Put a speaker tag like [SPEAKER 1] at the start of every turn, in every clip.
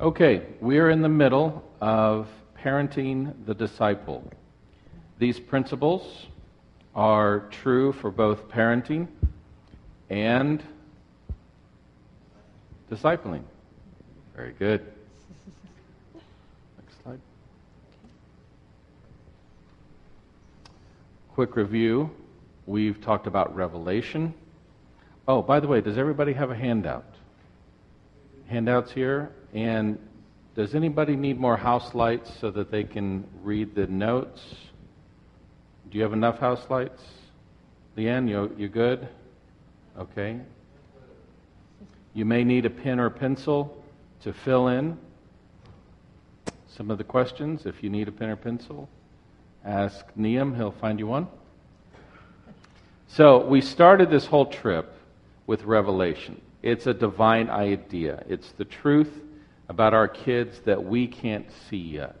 [SPEAKER 1] Okay, we are in the middle of parenting the disciple. These principles are true for both parenting and discipling. Very good. Next slide. Quick review. We've talked about revelation. Oh, by the way, does everybody have a handout? Handouts here. And does anybody need more house lights so that they can read the notes? Do you have enough house lights? Leanne, you, you good? Okay. You may need a pen or pencil to fill in some of the questions. If you need a pen or pencil, ask Neam, he'll find you one. So, we started this whole trip with Revelation. It's a divine idea, it's the truth about our kids that we can't see yet.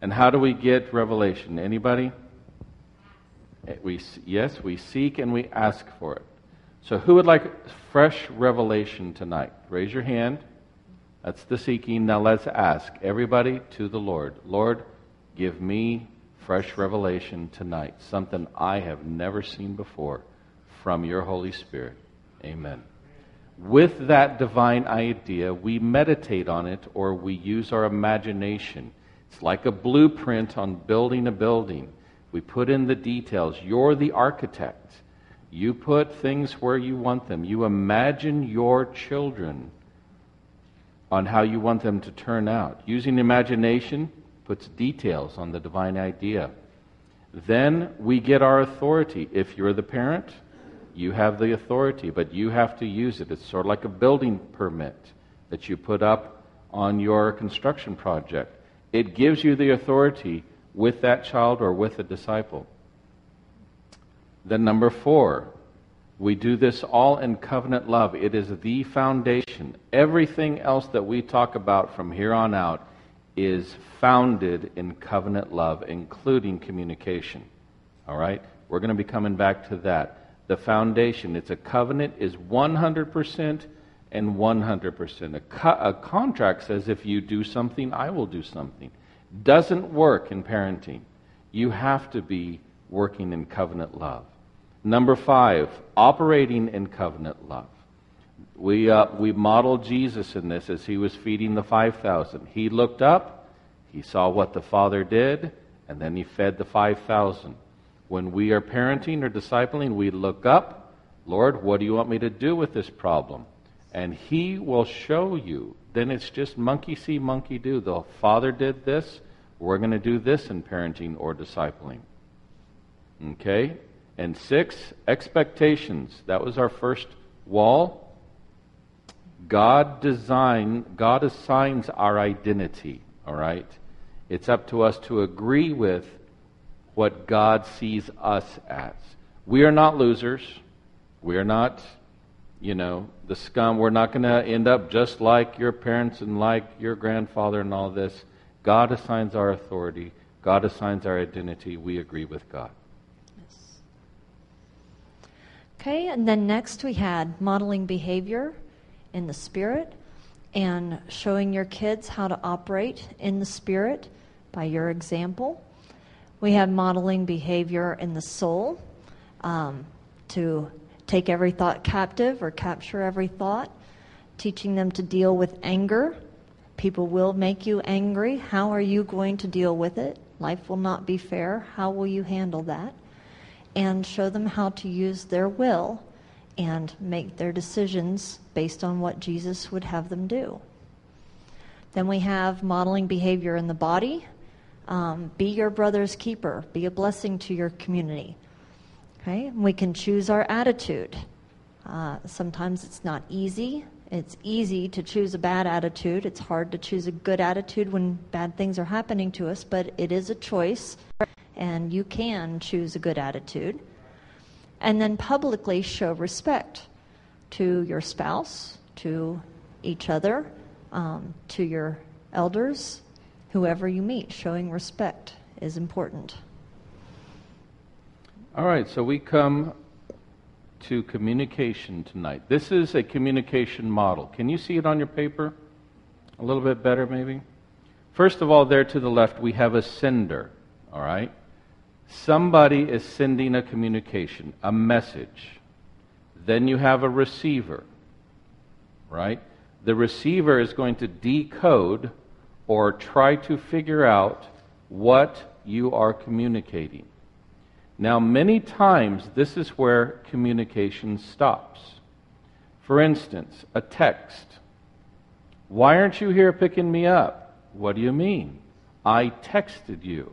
[SPEAKER 1] And how do we get revelation? Anybody? Eh, we, yes, we seek and we ask for it. So, who would like fresh revelation tonight? Raise your hand. That's the seeking. Now, let's ask everybody to the Lord Lord, give me fresh revelation tonight, something I have never seen before from your Holy Spirit. Amen with that divine idea, we meditate on it or we use our imagination. It's like a blueprint on building a building. We put in the details. You're the architect. You put things where you want them. You imagine your children on how you want them to turn out. Using imagination puts details on the divine idea. Then we get our authority. If you're the parent, you have the authority, but you have to use it. It's sort of like a building permit that you put up on your construction project. It gives you the authority with that child or with a disciple. Then, number four, we do this all in covenant love. It is the foundation. Everything else that we talk about from here on out is founded in covenant love, including communication. All right? We're going to be coming back to that the foundation. It's a covenant is 100% and 100%. A, co- a contract says if you do something, I will do something. Doesn't work in parenting. You have to be working in covenant love. Number five, operating in covenant love. We, uh, we modeled Jesus in this as he was feeding the 5,000. He looked up, he saw what the Father did, and then he fed the 5,000. When we are parenting or discipling, we look up, Lord, what do you want me to do with this problem? And He will show you. Then it's just monkey see, monkey do. The Father did this. We're going to do this in parenting or discipling. Okay? And six, expectations. That was our first wall. God design, God assigns our identity, all right? It's up to us to agree with what God sees us as. We are not losers. We are not, you know, the scum. We're not going to end up just like your parents and like your grandfather and all this. God assigns our authority. God assigns our identity. We agree with God. Yes.
[SPEAKER 2] Okay, and then next we had modeling behavior in the Spirit and showing your kids how to operate in the Spirit by your example. We have modeling behavior in the soul um, to take every thought captive or capture every thought, teaching them to deal with anger. People will make you angry. How are you going to deal with it? Life will not be fair. How will you handle that? And show them how to use their will and make their decisions based on what Jesus would have them do. Then we have modeling behavior in the body. Um, be your brother's keeper. Be a blessing to your community. Okay? We can choose our attitude. Uh, sometimes it's not easy. It's easy to choose a bad attitude. It's hard to choose a good attitude when bad things are happening to us, but it is a choice, and you can choose a good attitude. And then publicly show respect to your spouse, to each other, um, to your elders, whoever you meet. Showing respect is important.
[SPEAKER 1] All right, so we come to communication tonight. This is a communication model. Can you see it on your paper? A little bit better, maybe? First of all, there to the left, we have a sender, all right? Somebody is sending a communication, a message. Then you have a receiver, right? The receiver is going to decode or try to figure out what you are communicating. Now, many times, this is where communication stops. For instance, a text. Why aren't you here picking me up? What do you mean? I texted you.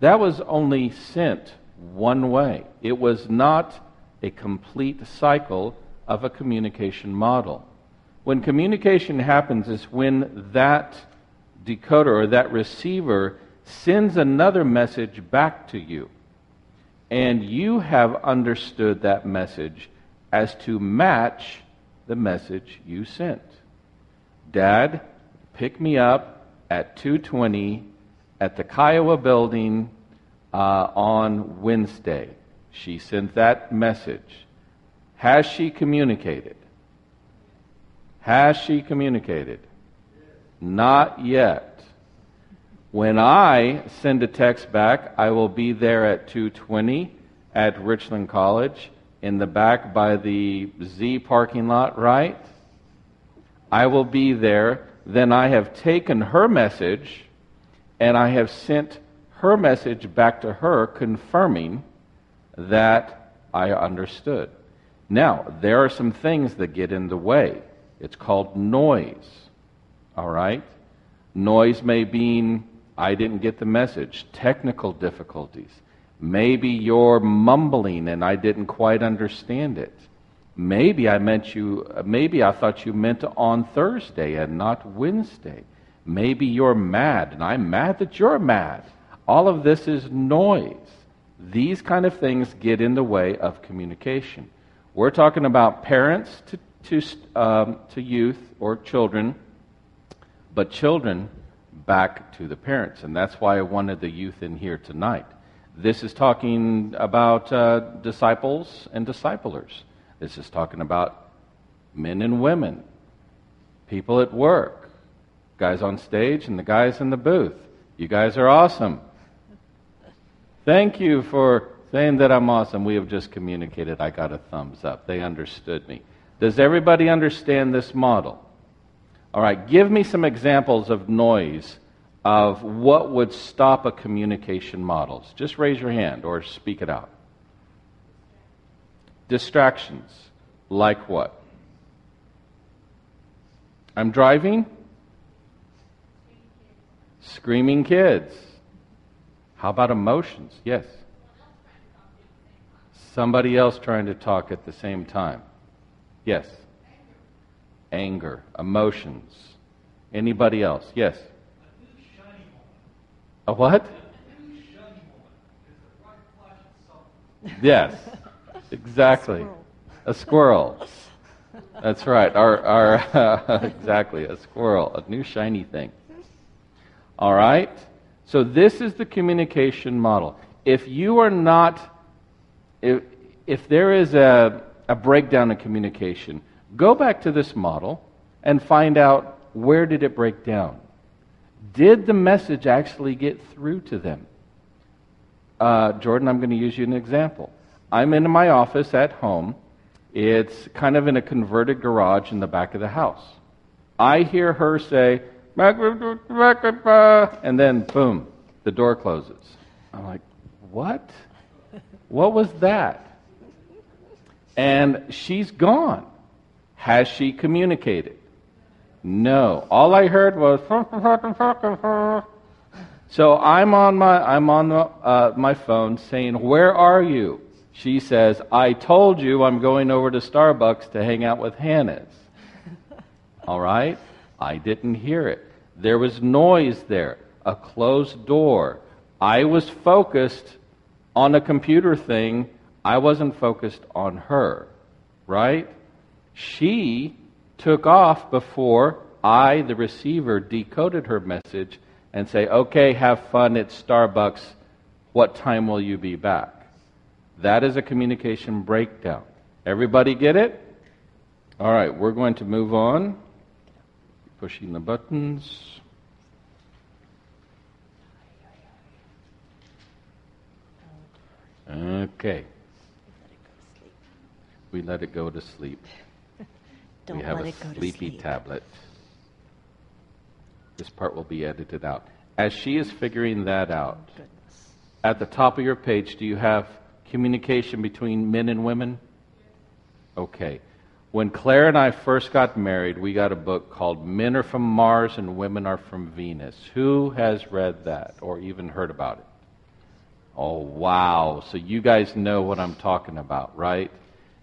[SPEAKER 1] That was only sent one way. It was not a complete cycle of a communication model. When communication happens is when that decoder or that receiver sends another message back to you. And you have understood that message as to match the message you sent. Dad, pick me up at 220 at the Kiowa building uh, on Wednesday. She sent that message. Has she communicated? Has she communicated? Not yet. When I send a text back, I will be there at 220 at Richland College in the back by the Z parking lot, right? I will be there. Then I have taken her message and I have sent her message back to her confirming that I understood. Now, there are some things that get in the way. It's called noise. All right? Noise may mean I didn't get the message, technical difficulties. Maybe you're mumbling and I didn't quite understand it. Maybe I meant you, maybe I thought you meant on Thursday and not Wednesday. Maybe you're mad and I'm mad that you're mad. All of this is noise. These kind of things get in the way of communication. We're talking about parents to, to, um, to youth or children, but children back to the parents. And that's why I wanted the youth in here tonight. This is talking about uh, disciples and disciplers. This is talking about men and women, people at work, guys on stage, and the guys in the booth. You guys are awesome. Thank you for saying that I'm awesome. We have just communicated. I got a thumbs up. They understood me. Does everybody understand this model? All right, give me some examples of noise of what would stop a communication models. Just raise your hand or speak it out. Distractions. Like what? I'm driving? Screaming kids. How about emotions? Yes. Somebody else trying to talk at the same time. Yes. Anger, emotions. Anybody else? Yes. A what? Yes, exactly. A squirrel. That's right. Our, our uh, exactly a squirrel, a new shiny thing. All right. So this is the communication model. If you are not, if if there is a a breakdown in communication, go back to this model and find out where did it break down. Did the message actually get through to them? Uh, Jordan, I'm going to use you an example. I'm in my office at home. It's kind of in a converted garage in the back of the house. I hear her say, and then boom, the door closes. I'm like, what? What was that? And she's gone. Has she communicated? No. All I heard was. So I'm on my I'm on uh, my phone saying, "Where are you?" She says, "I told you I'm going over to Starbucks to hang out with Hannah's." All right? I didn't hear it. There was noise there, a closed door. I was focused on a computer thing. I wasn't focused on her. Right? She took off before I, the receiver, decoded her message and say, okay, have fun at Starbucks. What time will you be back? That is a communication breakdown. Everybody get it? All right, we're going to move on. pushing the buttons. Okay. We let it go to sleep.
[SPEAKER 2] Don't
[SPEAKER 1] we have
[SPEAKER 2] let
[SPEAKER 1] a
[SPEAKER 2] it go to
[SPEAKER 1] sleepy
[SPEAKER 2] sleep.
[SPEAKER 1] tablet. This part will be edited out. As she is figuring that out,
[SPEAKER 2] Goodness.
[SPEAKER 1] at the top of your page, do you have communication between men and women? Okay. When Claire and I first got married, we got a book called Men Are From Mars and Women Are From Venus. Who has read that or even heard about it? Oh, wow. So you guys know what I'm talking about, right?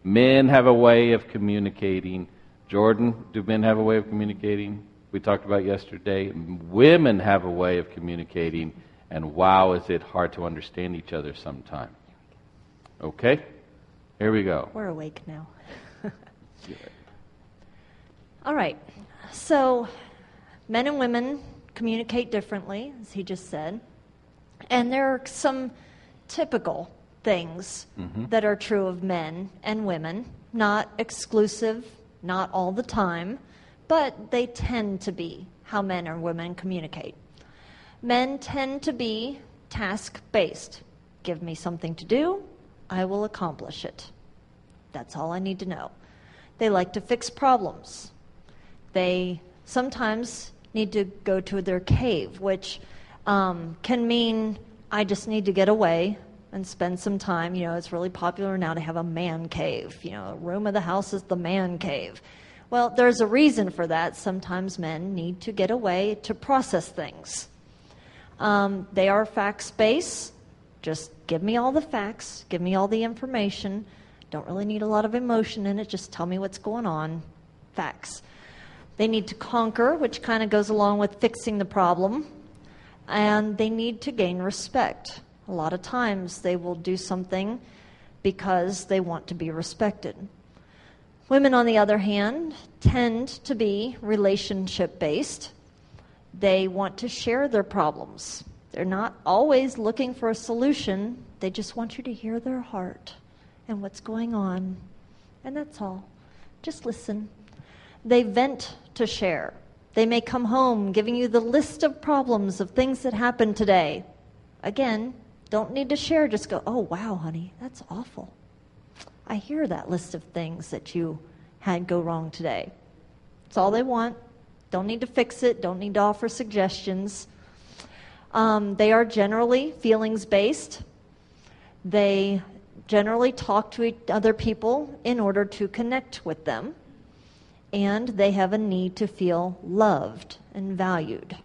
[SPEAKER 1] Men have a way of communicating. Jordan, do men have a way of communicating? We talked about yesterday. Women have a way of communicating, and wow, is it hard to understand each other sometimes. Okay? Here we go.
[SPEAKER 2] We're awake now. All right. So, men and women communicate differently, as he just said. And there are some typical things that are true of men and women, not exclusive, not all the time, but they tend to be how men and women communicate. Men tend to be task based. Give me something to do, I will accomplish it. That's all I need to know. They like to fix problems. They sometimes need to go to their cave, which um, can mean I just need to get away and spend some time. You know, it's really popular now to have a man cave. You know, a room of the house is the man cave. Well, there's a reason for that. Sometimes men need to get away to process things. Um, they are facts based. Just give me all the facts, give me all the information. Don't really need a lot of emotion in it. Just tell me what's going on. Facts. They need to conquer, which kind of goes along with fixing the problem. And they need to gain respect. A lot of times they will do something because they want to be respected. Women, on the other hand, tend to be relationship based. They want to share their problems. They're not always looking for a solution, they just want you to hear their heart and what's going on. And that's all. Just listen. They vent to share. They may come home giving you the list of problems of things that happened today. Again, don't need to share, just go, oh, wow, honey, that's awful. I hear that list of things that you had go wrong today. That's all they want. Don't need to fix it, don't need to offer suggestions. Um, they are generally feelings based. They generally talk to other people in order to connect with them. And they have a need to feel loved and valued.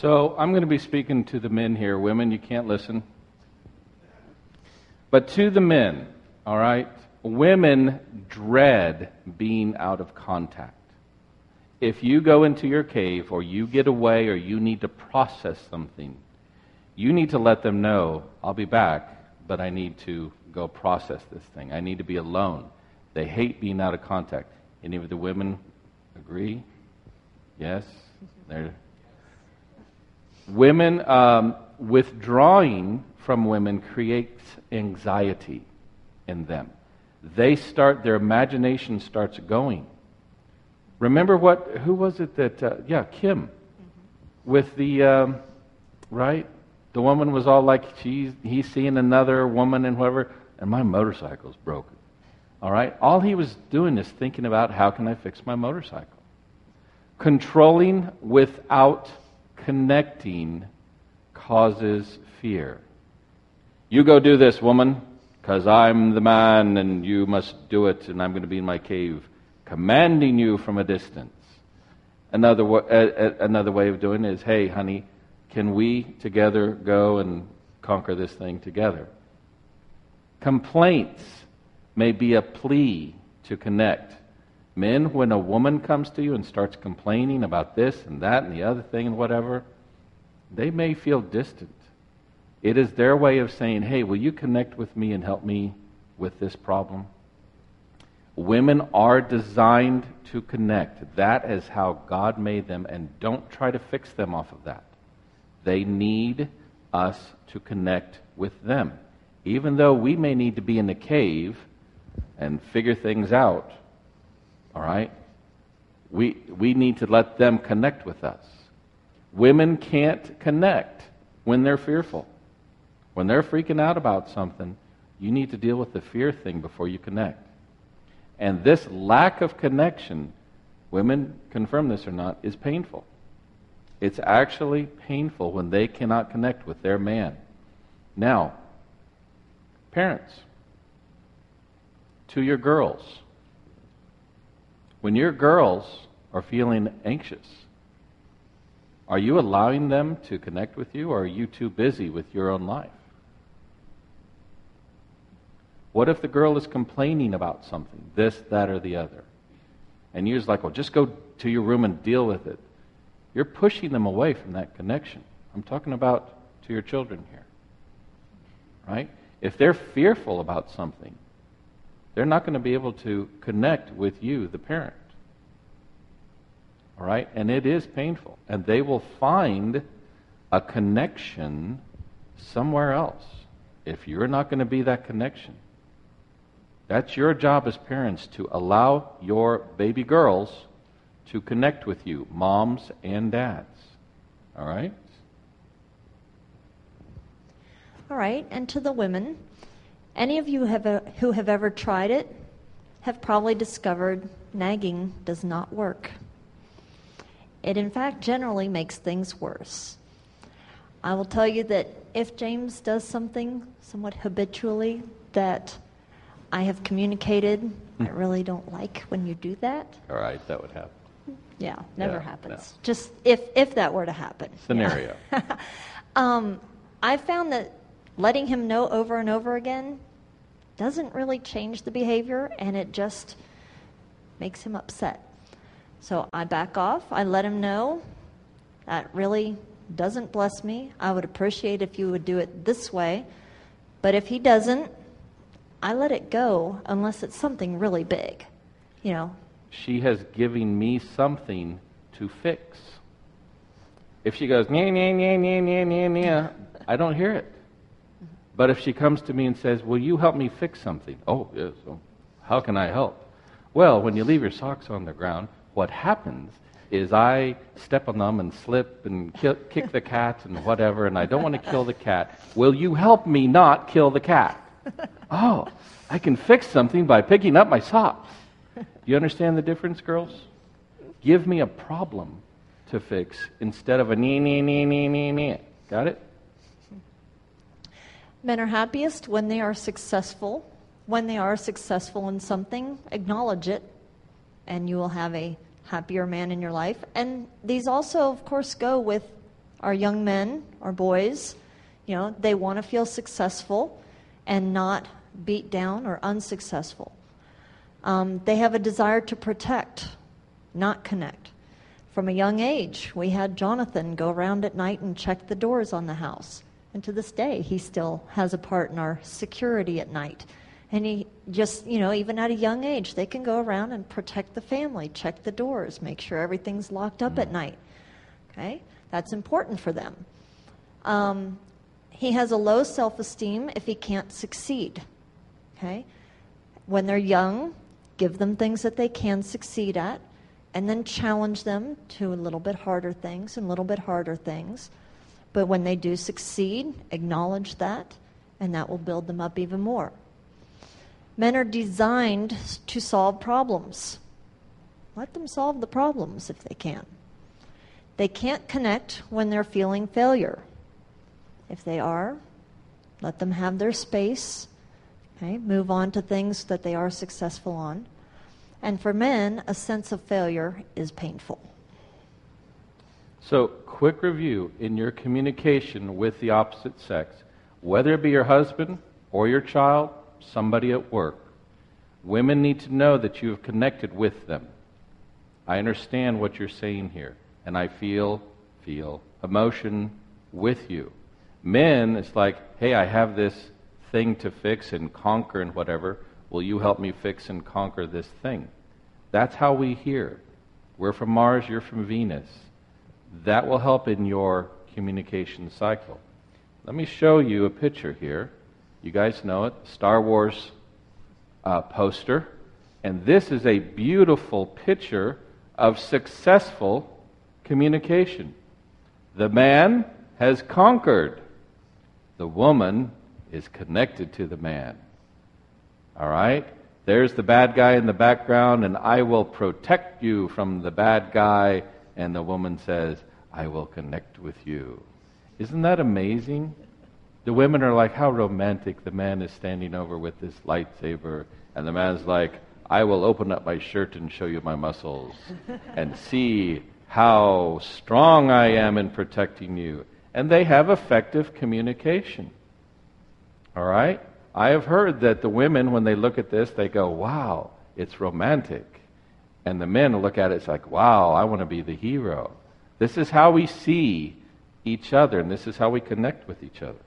[SPEAKER 1] So I'm going to be speaking to the men here. Women, you can't listen. But to the men, all right? Women dread being out of contact. If you go into your cave or you get away or you need to process something, you need to let them know, I'll be back, but I need to go process this thing. I need to be alone. They hate being out of contact. Any of the women agree? Yes? They're, Women, um, withdrawing from women creates anxiety in them. They start, their imagination starts going. Remember what, who was it that, uh, yeah, Kim, with the, um, right? The woman was all like, she's, he's seeing another woman and whatever, and my motorcycle's broken. All right? All he was doing is thinking about how can I fix my motorcycle. Controlling without connecting causes fear. You go do this, woman, because I'm the man and you must do it, and I'm going to be in my cave, commanding you from a distance. Another, wa- another way of doing it is hey, honey, can we together go and conquer this thing together? Complaints may be a plea to connect. Men, when a woman comes to you and starts complaining about this and that and the other thing and whatever, they may feel distant. It is their way of saying, hey, will you connect with me and help me with this problem? Women are designed to connect. That is how God made them, and don't try to fix them off of that. They need us to connect with them. Even though we may need to be in the cave and figure things out, all right? We, we need to let them connect with us. Women can't connect when they're fearful. When they're freaking out about something, you need to deal with the fear thing before you connect. And this lack of connection, women confirm this or not, is painful. It's actually painful when they cannot connect with their man. Now, parents, to your girls, when your girls are feeling anxious, are you allowing them to connect with you, or are you too busy with your own life? What if the girl is complaining about something, this, that, or the other? And you're like, well, just go to your room and deal with it. You're pushing them away from that connection. I'm talking about to your children here. Right? If they're fearful about something, they're not going to be able to connect with you, the parent. All right? And it is painful. And they will find a connection somewhere else if you're not going to be that connection. That's your job as parents to allow your baby girls to connect with you, moms and dads. All right?
[SPEAKER 2] All right, and to the women, any of you have, uh, who have ever tried it have probably discovered nagging does not work. It, in fact, generally makes things worse. I will tell you that if James does something somewhat habitually that I have communicated, I hmm. really don't like when you do that.
[SPEAKER 1] All right, that would happen.
[SPEAKER 2] Yeah, never yeah, happens. No. Just if if that were to happen.
[SPEAKER 1] Scenario.
[SPEAKER 2] Yeah. um, I found that letting him know over and over again doesn't really change the behavior, and it just makes him upset. So I back off. I let him know that really doesn't bless me. I would appreciate if you would do it this way. But if he doesn't, I let it go unless it's something really big. You know,
[SPEAKER 1] she has given me something to fix. If she goes, nya, nya, nya, nya, nya, nya, nya, I don't hear it. But if she comes to me and says, Will you help me fix something? Oh, yes. Well, how can I help? Well, when you leave your socks on the ground, what happens is I step on them and slip and kick the cat and whatever, and I don't want to kill the cat. Will you help me not kill the cat? Oh, I can fix something by picking up my socks. Do you understand the difference, girls? Give me a problem to fix instead of a nee, nee, nee, nee, nee, nee. Got it?
[SPEAKER 2] Men are happiest when they are successful. When they are successful in something, acknowledge it, and you will have a happier man in your life. And these also, of course, go with our young men, our boys. You know, they want to feel successful and not beat down or unsuccessful. Um, they have a desire to protect, not connect. From a young age, we had Jonathan go around at night and check the doors on the house. And to this day, he still has a part in our security at night. And he just, you know, even at a young age, they can go around and protect the family, check the doors, make sure everything's locked up at night. Okay? That's important for them. Um, he has a low self esteem if he can't succeed. Okay? When they're young, give them things that they can succeed at, and then challenge them to a little bit harder things and a little bit harder things. But when they do succeed, acknowledge that, and that will build them up even more. Men are designed to solve problems. Let them solve the problems if they can. They can't connect when they're feeling failure. If they are, let them have their space Okay, move on to things that they are successful on. And for men, a sense of failure is painful.
[SPEAKER 1] So, quick review in your communication with the opposite sex, whether it be your husband or your child, somebody at work, women need to know that you have connected with them. I understand what you're saying here, and I feel, feel emotion with you. Men, it's like, hey, I have this thing to fix and conquer and whatever. Will you help me fix and conquer this thing? That's how we hear. We're from Mars, you're from Venus. That will help in your communication cycle. Let me show you a picture here. You guys know it Star Wars uh, poster. And this is a beautiful picture of successful communication. The man has conquered. The woman is connected to the man. All right? There's the bad guy in the background, and I will protect you from the bad guy. And the woman says, I will connect with you. Isn't that amazing? The women are like, How romantic. The man is standing over with this lightsaber, and the man's like, I will open up my shirt and show you my muscles and see how strong I am in protecting you. And they have effective communication. All right? I have heard that the women, when they look at this, they go, wow, it's romantic. And the men look at it, it's like, wow, I want to be the hero. This is how we see each other, and this is how we connect with each other.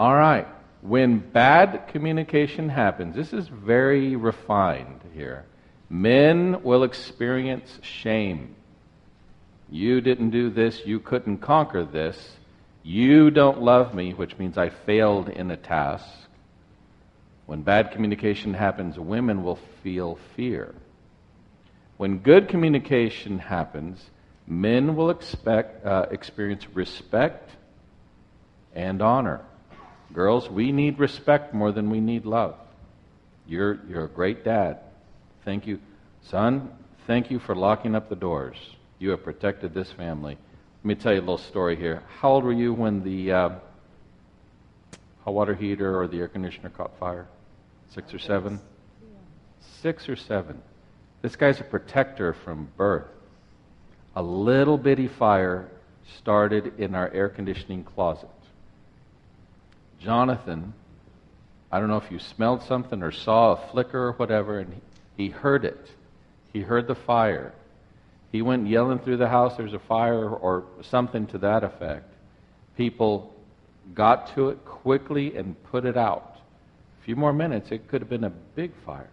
[SPEAKER 1] All right. When bad communication happens, this is very refined here. Men will experience shame. You didn't do this, you couldn't conquer this. You don't love me, which means I failed in a task. When bad communication happens, women will feel fear. When good communication happens, men will expect, uh, experience respect and honor. Girls, we need respect more than we need love. You're, you're a great dad. Thank you. Son, thank you for locking up the doors. You have protected this family. Let me tell you a little story here. How old were you when the uh, hot water heater or the air conditioner caught fire? Six or seven? Six or seven. This guy's a protector from birth. A little bitty fire started in our air conditioning closet. Jonathan, I don't know if you smelled something or saw a flicker or whatever, and he heard it. He heard the fire. He went yelling through the house, there's a fire, or something to that effect. People got to it quickly and put it out. A few more minutes, it could have been a big fire.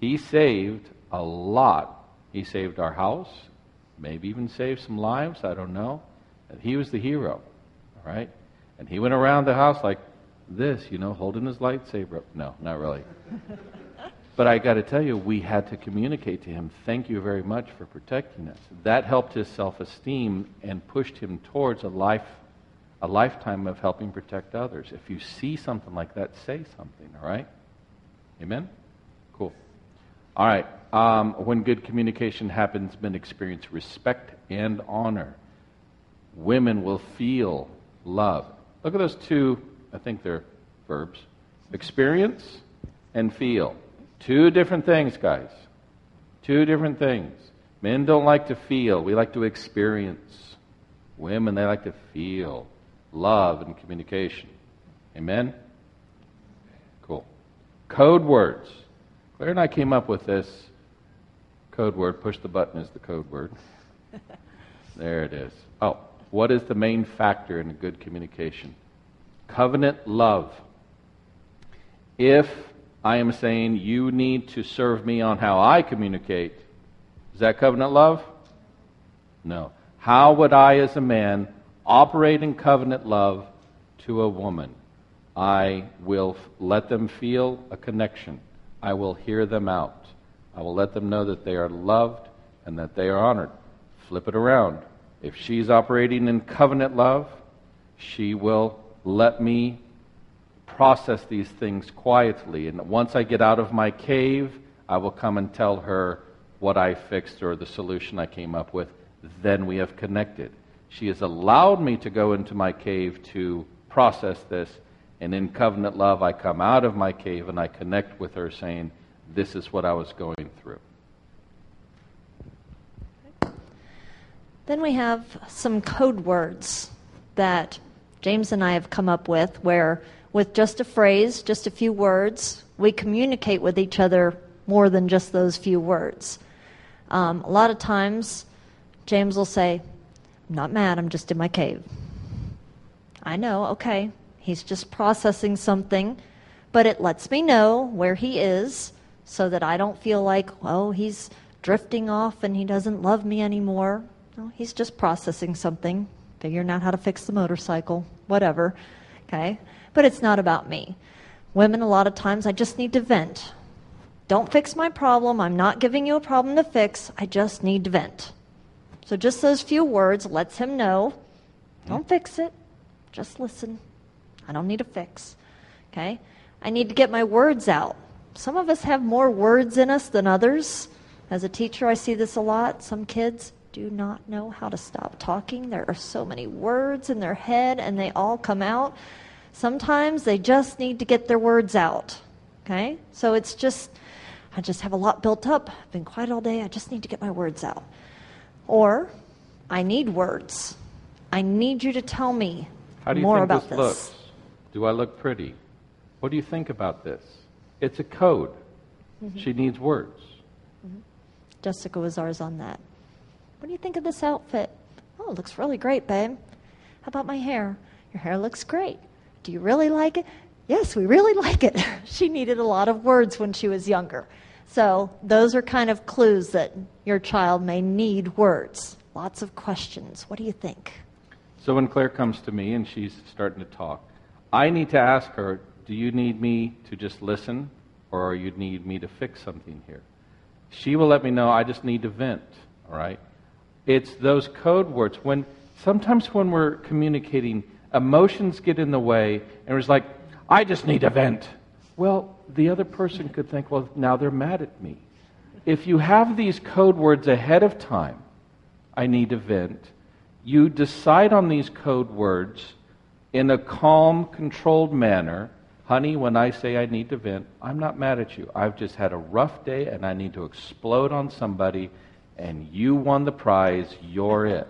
[SPEAKER 1] He saved a lot. He saved our house, maybe even saved some lives, I don't know. And he was the hero, all right? And he went around the house like this, you know, holding his lightsaber up. No, not really. But I got to tell you, we had to communicate to him, thank you very much for protecting us. That helped his self esteem and pushed him towards a life a lifetime of helping protect others. If you see something like that, say something, all right? Amen? Cool. All right. Um, when good communication happens, men experience respect and honor. Women will feel love. Look at those two, I think they're verbs experience and feel. Two different things, guys. Two different things. Men don't like to feel, we like to experience. Women, they like to feel love and communication. Amen? Cool. Code words. Claire and I came up with this code word. Push the button is the code word. there it is. Oh, what is the main factor in a good communication? Covenant love. If I am saying you need to serve me on how I communicate. Is that covenant love? No. How would I, as a man, operate in covenant love to a woman? I will let them feel a connection. I will hear them out. I will let them know that they are loved and that they are honored. Flip it around. If she's operating in covenant love, she will let me process these things quietly. And once I get out of my cave, I will come and tell her what I fixed or the solution I came up with. Then we have connected. She has allowed me to go into my cave to process this. And in covenant love, I come out of my cave and I connect with her, saying, This is what I was going through.
[SPEAKER 2] Then we have some code words that James and I have come up with where with just a phrase, just a few words, we communicate with each other more than just those few words. Um, a lot of times, James will say, not mad, I'm just in my cave. I know, okay, he's just processing something, but it lets me know where he is so that I don't feel like, oh, he's drifting off and he doesn't love me anymore. No, he's just processing something, figuring out how to fix the motorcycle, whatever. Okay? but it's not about me. Women, a lot of times, I just need to vent. Don't fix my problem. I'm not giving you a problem to fix. I just need to vent. So just those few words lets him know hmm. don't fix it. Just listen. I don't need a fix. Okay? I need to get my words out. Some of us have more words in us than others. As a teacher, I see this a lot. Some kids do not know how to stop talking. There are so many words in their head and they all come out. Sometimes they just need to get their words out. Okay? So it's just, I just have a lot built up. I've been quiet all day. I just need to get my words out. Or, I need words. I need you to tell me
[SPEAKER 1] How do you
[SPEAKER 2] more
[SPEAKER 1] think
[SPEAKER 2] about
[SPEAKER 1] this,
[SPEAKER 2] this.
[SPEAKER 1] looks? Do I look pretty? What do you think about this? It's a code.
[SPEAKER 2] Mm-hmm.
[SPEAKER 1] She needs words.
[SPEAKER 2] Jessica was ours on that. What do you think of this outfit? Oh, it looks really great, babe. How about my hair? Your hair looks great. Do you really like it? Yes, we really like it. she needed a lot of words when she was younger. So, those are kind of clues that your child may need words. Lots of questions. What do you think?
[SPEAKER 1] So when Claire comes to me and she's starting to talk, I need to ask her, do you need me to just listen or you need me to fix something here? She will let me know I just need to vent, all right? It's those code words when sometimes when we're communicating, emotions get in the way and it's like, I just need to vent. Well, the other person could think, well, now they're mad at me. If you have these code words ahead of time, I need to vent, you decide on these code words in a calm, controlled manner. Honey, when I say I need to vent, I'm not mad at you. I've just had a rough day and I need to explode on somebody, and you won the prize. You're it.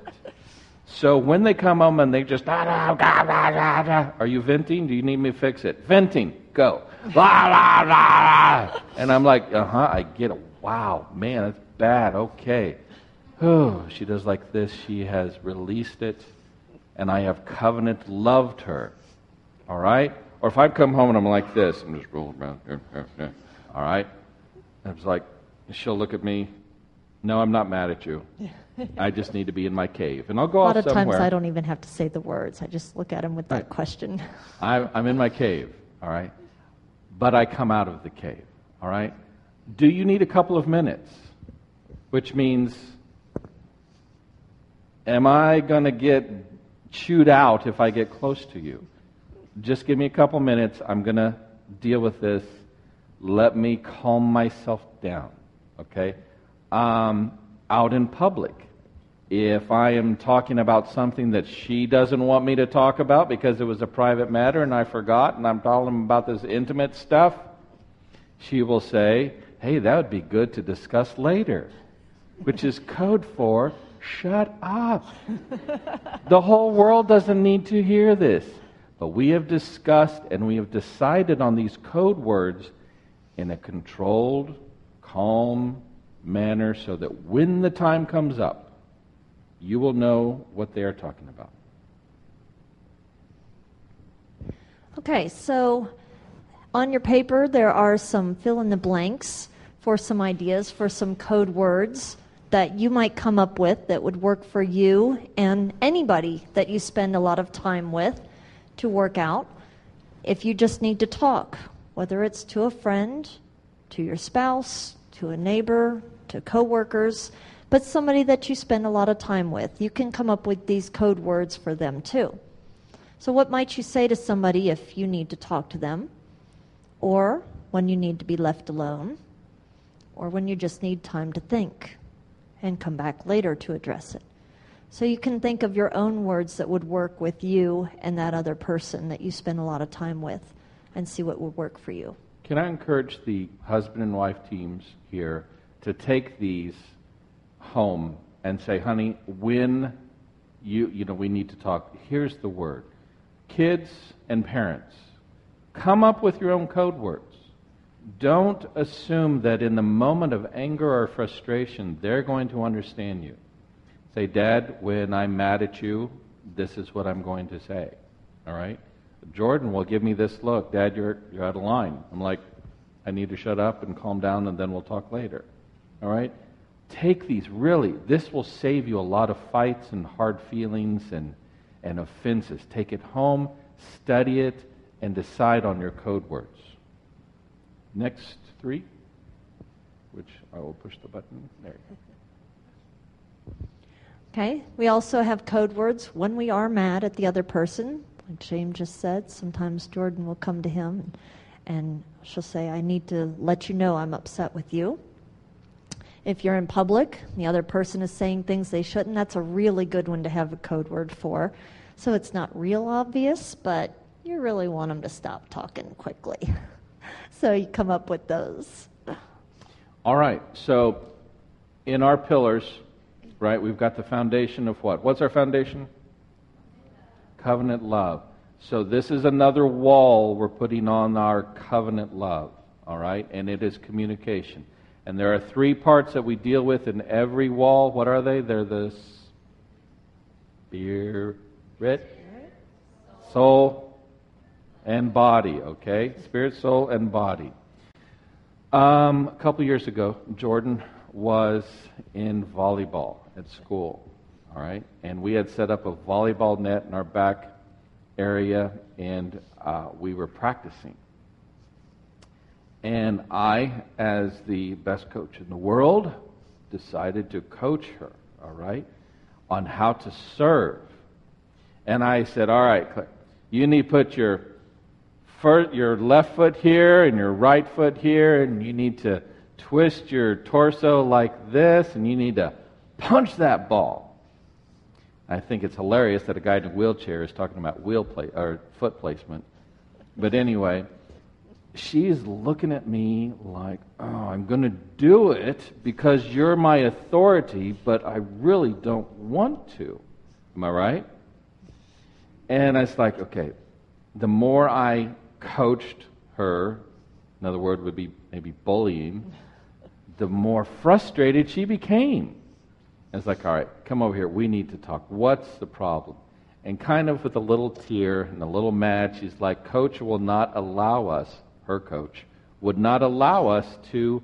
[SPEAKER 1] So when they come home and they just, "Ah, ah, ah, ah, ah, ah," are you venting? Do you need me to fix it? Venting, go. And I'm like, uh huh, I get it. Wow, man, that's bad. Okay. Oh, she does like this. She has released it, and I have covenant loved her. All right? Or if I come home and I'm like this, I'm just rolling around. All right? And it's like, she'll look at me. No, I'm not mad at you. I just need to be in my cave. And I'll go
[SPEAKER 2] A
[SPEAKER 1] off
[SPEAKER 2] lot of
[SPEAKER 1] somewhere.
[SPEAKER 2] times I don't even have to say the words. I just look at him with that
[SPEAKER 1] Right.
[SPEAKER 2] question.
[SPEAKER 1] I'm, I'm in my cave, all right? But I come out of the cave, all right? Do you need a couple of minutes? Which means, am I going to get chewed out if I get close to you? Just give me a couple minutes. I'm going to deal with this. Let me calm myself down, okay? Um, out in public, if I am talking about something that she doesn't want me to talk about because it was a private matter and I forgot and I'm telling about this intimate stuff, she will say, Hey, that would be good to discuss later, which is code for shut up. the whole world doesn't need to hear this. But we have discussed and we have decided on these code words in a controlled, calm manner so that when the time comes up, you will know what they are talking about.
[SPEAKER 2] Okay, so on your paper, there are some fill in the blanks for some ideas, for some code words that you might come up with that would work for you and anybody that you spend a lot of time with to work out. If you just need to talk, whether it's to a friend, to your spouse, to a neighbor, to coworkers, but somebody that you spend a lot of time with, you can come up with these code words for them too. So, what might you say to somebody if you need to talk to them, or when you need to be left alone, or when you just need time to think and come back later to address it? So, you can think of your own words that would work with you and that other person that you spend a lot of time with and see what would work for you.
[SPEAKER 1] Can I encourage the husband and wife teams here to take these home and say, honey, when you, you know, we need to talk, here's the word. Kids and parents, come up with your own code words. Don't assume that in the moment of anger or frustration, they're going to understand you. Say, Dad, when I'm mad at you, this is what I'm going to say. All right? Jordan will give me this look. Dad, you're, you're out of line. I'm like, I need to shut up and calm down, and then we'll talk later. All right? Take these, really. This will save you a lot of fights and hard feelings and, and offenses. Take it home, study it, and decide on your code words. Next three. which I will push the button. There you go.
[SPEAKER 2] Okay. We also have code words when we are mad at the other person. Like James just said, sometimes Jordan will come to him and, and she'll say, I need to let you know I'm upset with you. If you're in public, the other person is saying things they shouldn't, that's a really good one to have a code word for. So it's not real obvious, but you really want them to stop talking quickly. so you come up with those.
[SPEAKER 1] All right. So in our pillars, right, we've got the foundation of what? What's our foundation? Covenant love. So this is another wall we're putting on our covenant love, all right? And it is communication. And there are three parts that we deal with in every wall. What are they? They're the spirit, soul, and body, okay? Spirit, soul, and body. Um, a couple years ago, Jordan was in volleyball at school, all right? And we had set up a volleyball net in our back area, and uh, we were practicing. And I, as the best coach in the world, decided to coach her, all right, on how to serve. And I said, All right, you need to put your, first, your left foot here and your right foot here, and you need to twist your torso like this, and you need to punch that ball. I think it's hilarious that a guy in a wheelchair is talking about wheel play or foot placement. But anyway, she's looking at me like, oh, I'm going to do it because you're my authority, but I really don't want to. Am I right? And it's like, okay, the more I coached her, another word would be maybe bullying, the more frustrated she became. it's like, all right, come over here. We need to talk. What's the problem? And kind of with a little tear and a little mad, she's like, Coach will not allow us her coach, would not allow us to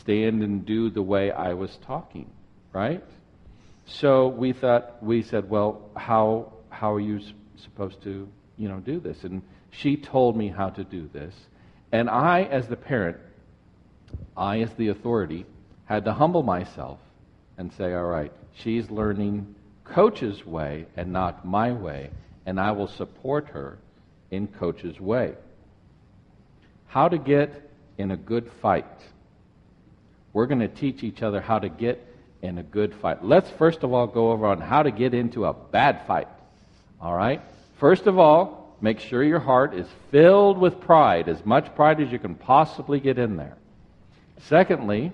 [SPEAKER 1] stand and do the way I was talking, right? So we thought, we said, well, how, how are you supposed to, you know, do this? And she told me how to do this. And I, as the parent, I, as the authority, had to humble myself and say, all right, she's learning coach's way and not my way, and I will support her in coach's way. How to get in a good fight. We're going to teach each other how to get in a good fight. Let's first of all go over on how to get into a bad fight. All right? First of all, make sure your heart is filled with pride, as much pride as you can possibly get in there. Secondly,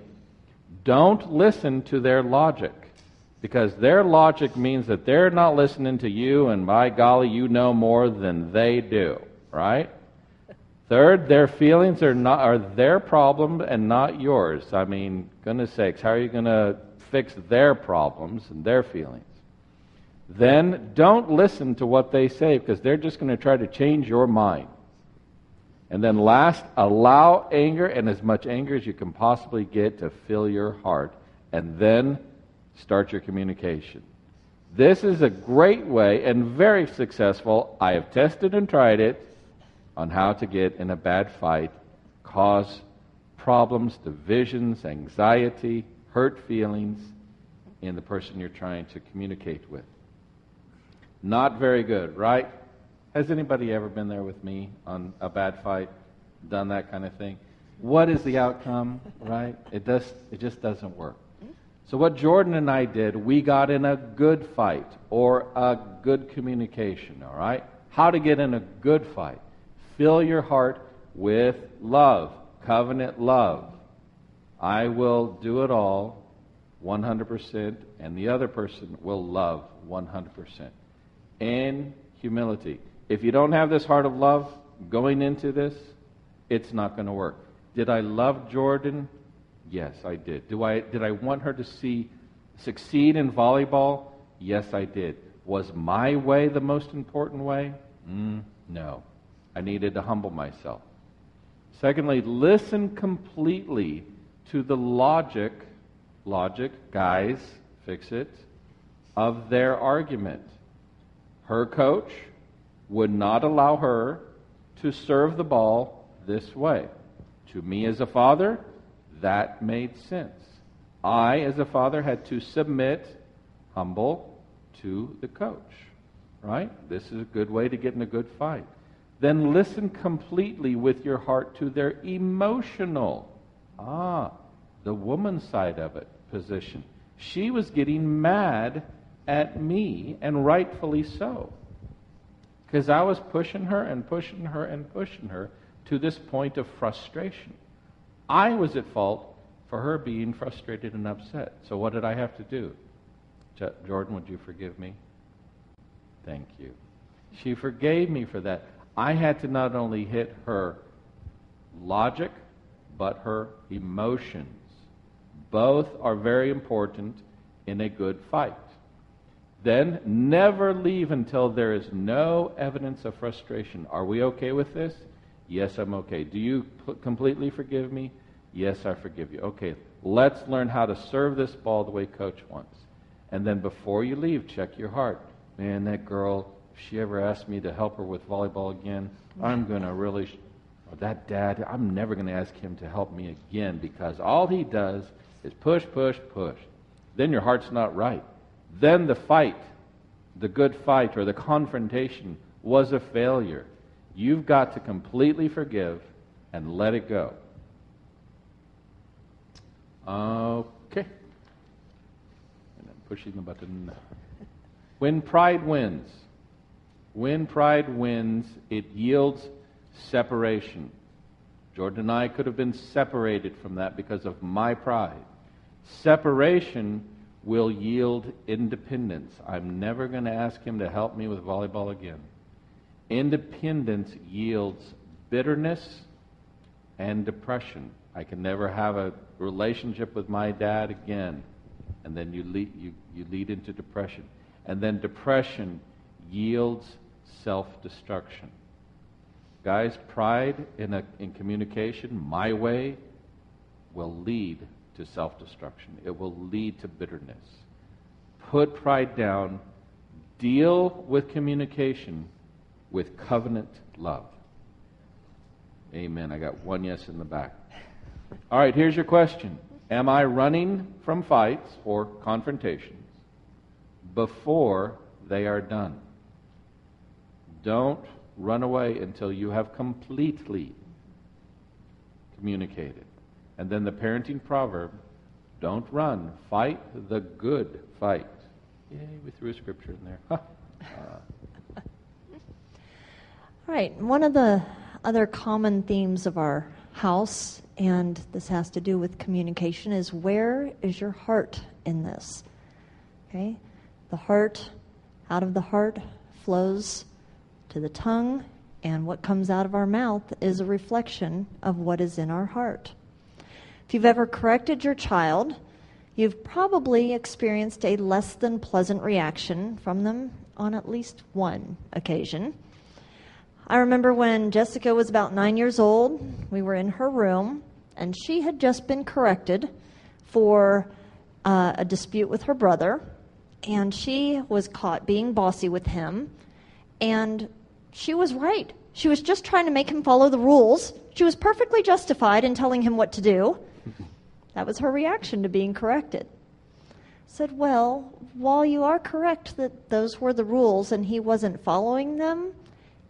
[SPEAKER 1] don't listen to their logic because their logic means that they're not listening to you, and by golly, you know more than they do, right? Third, their feelings are not are their problem and not yours. I mean, goodness sakes, how are you going to fix their problems and their feelings? Then don't listen to what they say because they're just going to try to change your mind. And then last, allow anger and as much anger as you can possibly get to fill your heart. And then start your communication. This is a great way and very successful. I have tested and tried it on how to get in a bad fight, cause problems, divisions, anxiety, hurt feelings in the person you're trying to communicate with. Not very good, right? Has anybody ever been there with me on a bad fight, done that kind of thing? What is the outcome, right? It does it just doesn't work. So what Jordan and I did, we got in a good fight or a good communication, all right? How to get in a good fight fill your heart with love, covenant love. I will do it all 100%, and the other person will love 100%. And humility. If you don't have this heart of love going into this, it's not going to work. Did I love Jordan? Yes, I did. Do I, did I want her to see succeed in volleyball? Yes, I did. Was my way the most important way? Mm, no. I needed to humble myself. Secondly, listen completely to the logic, logic, guys, fix it, of their argument. Her coach would not allow her to serve the ball this way. To me as a father, That made sense. I, as a father, had to submit, humble, to the coach. Right? This is a good way to get in a good fight. Then listen completely with your heart to their emotional, ah, the woman side of it, position. She was getting mad at me, and rightfully so. Because I was pushing her and pushing her and pushing her to this point of frustration. I was at fault for her being frustrated and upset. So what did I have to do? Jordan, would you forgive me? Thank you. She forgave me for that. I had to not only hit her logic, but her emotions. Both are very important in a good fight. Then never leave until there is no evidence of frustration. Are we okay with this? Yes, I'm okay. Do you p- completely forgive me? Yes, I forgive you. Okay, let's learn how to serve this ball the way coach wants. And then before you leave, check your heart. Man, that girl, she ever asks me to help her with volleyball again, I'm going to really. Sh- oh, that dad, I'm never going to ask him to help me again because all he does is push, push, push. Then your heart's not right. Then the fight, the good fight or the confrontation, was a failure. You've got to completely forgive and let it go. Okay. And I'm pushing the button. When pride wins, when pride wins, it yields separation. Jordan and I could have been separated from that because of my pride. Separation will yield independence. I'm never going to ask him to help me with volleyball again. Independence yields bitterness and depression. I can never have a relationship with my dad again. And then you lead, you, you lead into depression. And then depression yields self destruction. Guys, pride in, a, in communication, my way, will lead to self destruction. It will lead to bitterness. Put pride down. Deal with communication with covenant love. Amen. I got one yes in the back. All right, here's your question Am I running from fights or confrontations before they are done? Don't run away until you have completely communicated. And then the parenting proverb don't run, fight the good fight. Yay, we threw a scripture in there.
[SPEAKER 2] All right, one of the other common themes of our house, and this has to do with communication, is where is your heart in this? Okay? The heart, out of the heart flows to the tongue, and what comes out of our mouth is a reflection of what is in our heart. If you've ever corrected your child, you've probably experienced a less than pleasant reaction from them on at least one occasion. I remember when Jessica was about nine years old, we were in her room, and she had just been corrected for uh, a dispute with her brother, and she was caught being bossy with him, and she was right. She was just trying to make him follow the rules. She was perfectly justified in telling him what to do. That was her reaction to being corrected. Said, Well, while you are correct that those were the rules and he wasn't following them,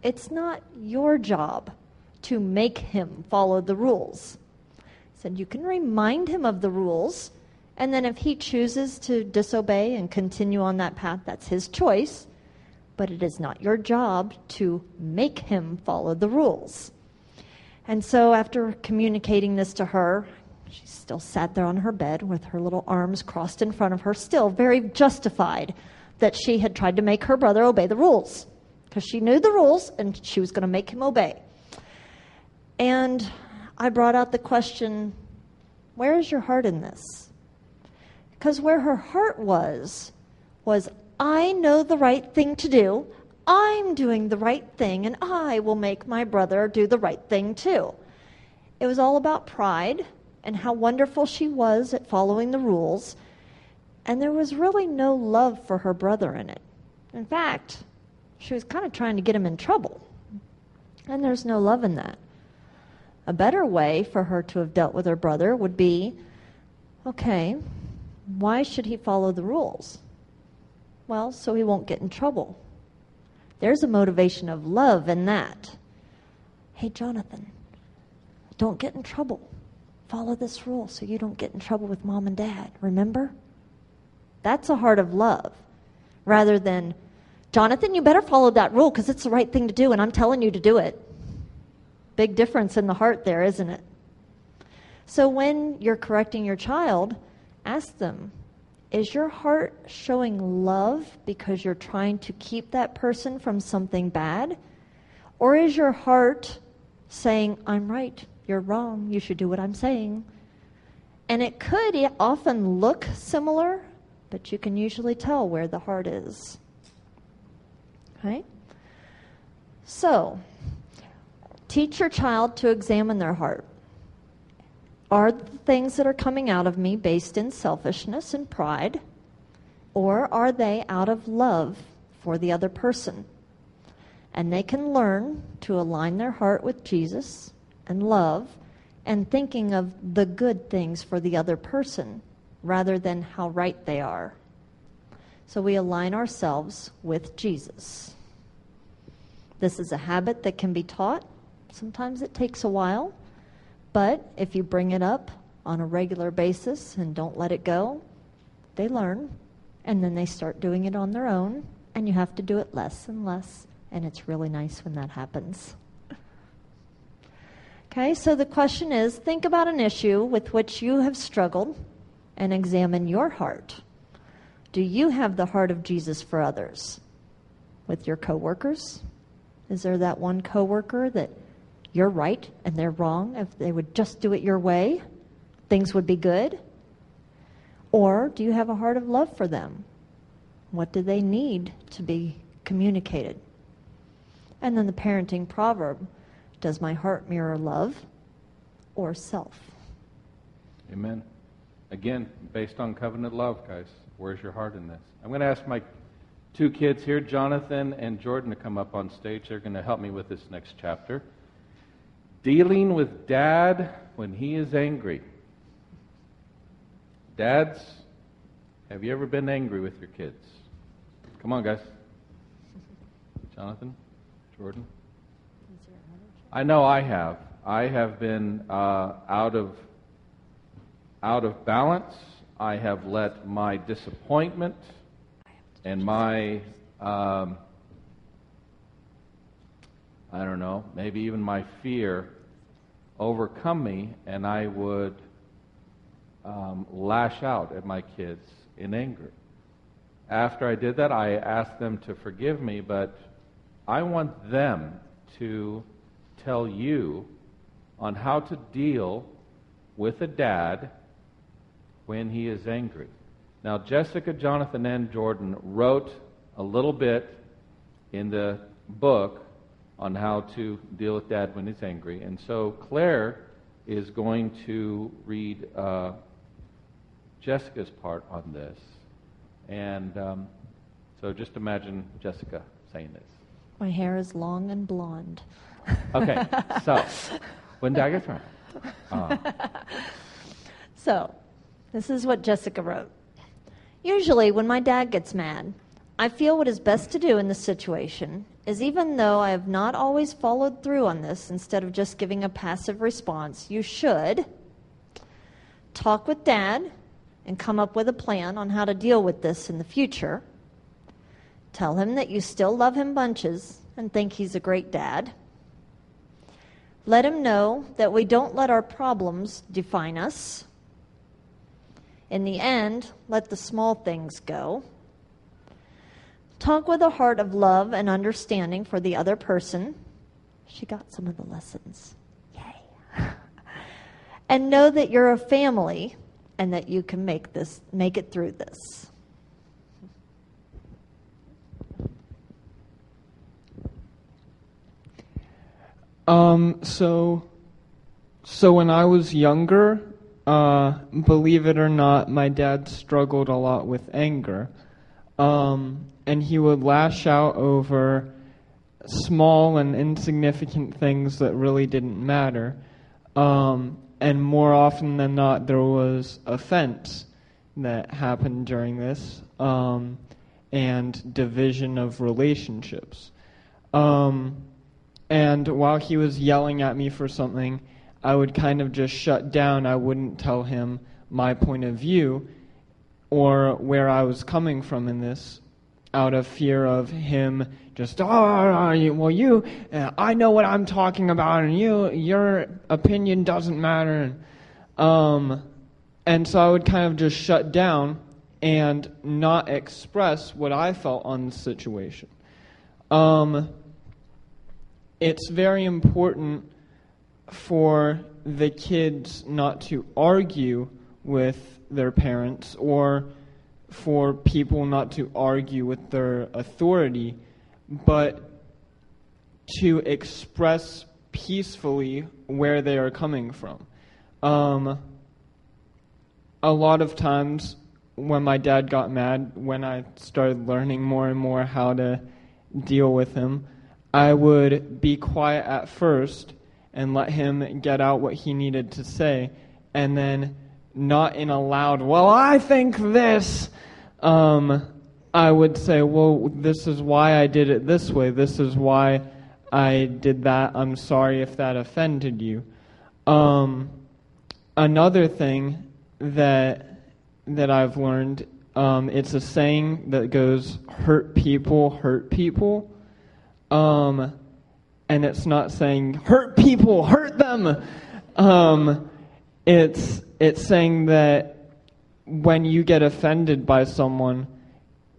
[SPEAKER 2] it's not your job to make him follow the rules. Said, You can remind him of the rules, and then if he chooses to disobey and continue on that path, that's his choice. But it is not your job to make him follow the rules. And so, after communicating this to her, she still sat there on her bed with her little arms crossed in front of her, still very justified that she had tried to make her brother obey the rules because she knew the rules and she was going to make him obey. And I brought out the question where is your heart in this? Because where her heart was, was I know the right thing to do. I'm doing the right thing, and I will make my brother do the right thing too. It was all about pride and how wonderful she was at following the rules, and there was really no love for her brother in it. In fact, she was kind of trying to get him in trouble, and there's no love in that. A better way for her to have dealt with her brother would be okay, why should he follow the rules? Well, so he won't get in trouble. There's a motivation of love in that. Hey, Jonathan, don't get in trouble. Follow this rule so you don't get in trouble with mom and dad. Remember? That's a heart of love rather than, Jonathan, you better follow that rule because it's the right thing to do and I'm telling you to do it. Big difference in the heart there, isn't it? So when you're correcting your child, ask them, is your heart showing love because you're trying to keep that person from something bad? Or is your heart saying, I'm right, you're wrong, you should do what I'm saying? And it could often look similar, but you can usually tell where the heart is. Okay? So, teach your child to examine their heart. Are the things that are coming out of me based in selfishness and pride? Or are they out of love for the other person? And they can learn to align their heart with Jesus and love and thinking of the good things for the other person rather than how right they are. So we align ourselves with Jesus. This is a habit that can be taught. Sometimes it takes a while. But if you bring it up on a regular basis and don't let it go, they learn and then they start doing it on their own and you have to do it less and less and it's really nice when that happens. Okay, so the question is think about an issue with which you have struggled and examine your heart. Do you have the heart of Jesus for others? With your coworkers? Is there that one coworker that you're right and they're wrong, if they would just do it your way, things would be good? Or do you have a heart of love for them? What do they need to be communicated? And then the parenting proverb Does my heart mirror love or self?
[SPEAKER 1] Amen. Again, based on covenant love, guys. Where's your heart in this? I'm going to ask my two kids here, Jonathan and Jordan, to come up on stage. They're going to help me with this next chapter. Dealing with dad when he is angry. Dads, have you ever been angry with your kids? Come on, guys. Jonathan, Jordan. I know I have. I have been uh, out of out of balance. I have let my disappointment and my um, I don't know, maybe even my fear overcome me, and I would um, lash out at my kids in anger. After I did that, I asked them to forgive me, but I want them to tell you on how to deal with a dad when he is angry. Now, Jessica, Jonathan, and Jordan wrote a little bit in the book on how to deal with dad when he's angry. And so Claire is going to read uh, Jessica's part on this. And um, so just imagine Jessica saying this.
[SPEAKER 2] My hair is long and blonde.
[SPEAKER 1] Okay, so when dad gets around. Uh,
[SPEAKER 2] so, this is what Jessica wrote. Usually, when my dad gets mad, I feel what is best to do in this situation is even though I have not always followed through on this, instead of just giving a passive response, you should talk with dad and come up with a plan on how to deal with this in the future. Tell him that you still love him bunches and think he's a great dad. Let him know that we don't let our problems define us. In the end, let the small things go Talk with a heart of love and understanding for the other person. She got some of the lessons. Yay. and know that you're a family and that you can make this make it through this.
[SPEAKER 3] Um, so, so when I was younger, uh, believe it or not, my dad struggled a lot with anger. Um, and he would lash out over small and insignificant things that really didn't matter. Um, and more often than not, there was offense that happened during this um, and division of relationships. Um, and while he was yelling at me for something, I would kind of just shut down. I wouldn't tell him my point of view or where I was coming from in this out of fear of him just, oh, well, you, uh, I know what I'm talking about, and you, your opinion doesn't matter. Um, and so I would kind of just shut down and not express what I felt on the situation. Um, it's very important for the kids not to argue with their parents or for people not to argue with their authority, but to express peacefully where they are coming from. Um, a lot of times when my dad got mad, when I started learning more and more how to deal with him, I would be quiet at first and let him get out what he needed to say, and then not in a loud, well, I think this. Um, I would say, well, this is why I did it this way. This is why I did that. I'm sorry if that offended you. Um, another thing that that I've learned, um, it's a saying that goes, "Hurt people, hurt people." Um, and it's not saying hurt people, hurt them. Um, it's it's saying that when you get offended by someone,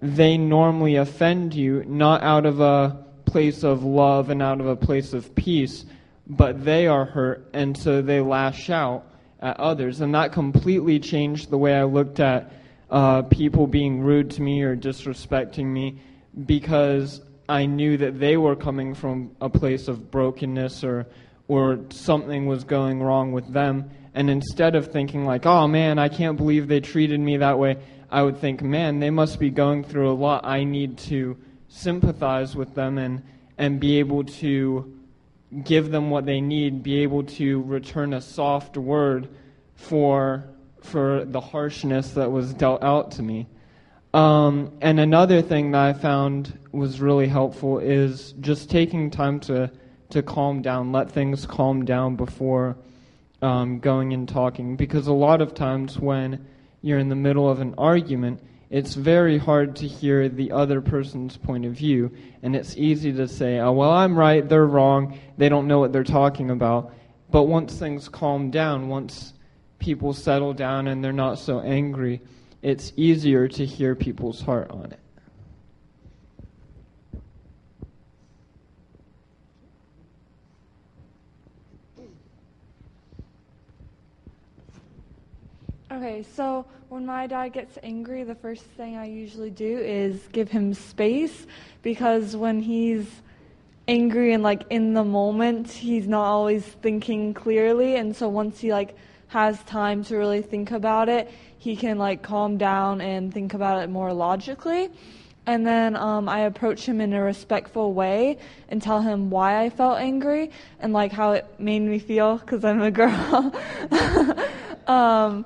[SPEAKER 3] they normally offend you not out of a place of love and out of a place of peace, but they are hurt, and so they lash out at others. And that completely changed the way I looked at uh, people being rude to me or disrespecting me because I knew that they were coming from a place of brokenness or or something was going wrong with them. And instead of thinking like, "Oh man, I can't believe they treated me that way," I would think, "Man, they must be going through a lot. I need to sympathize with them and and be able to give them what they need, be able to return a soft word for for the harshness that was dealt out to me." Um, and another thing that I found was really helpful is just taking time to, to calm down, let things calm down before um, going and talking. Because a lot of times when you're in the middle of an argument, it's very hard to hear the other person's point of view. And it's easy to say, oh, well, I'm right, they're wrong, they don't know what they're talking about. But once things calm down, once people settle down and they're not so angry, it's easier to hear people's heart on it.
[SPEAKER 4] Okay, so when my dad gets angry, the first thing I usually do is give him space because when he's angry and like in the moment, he's not always thinking clearly, and so once he like has time to really think about it, he can like calm down and think about it more logically. And then um, I approach him in a respectful way and tell him why I felt angry and like how it made me feel because I'm a girl. um,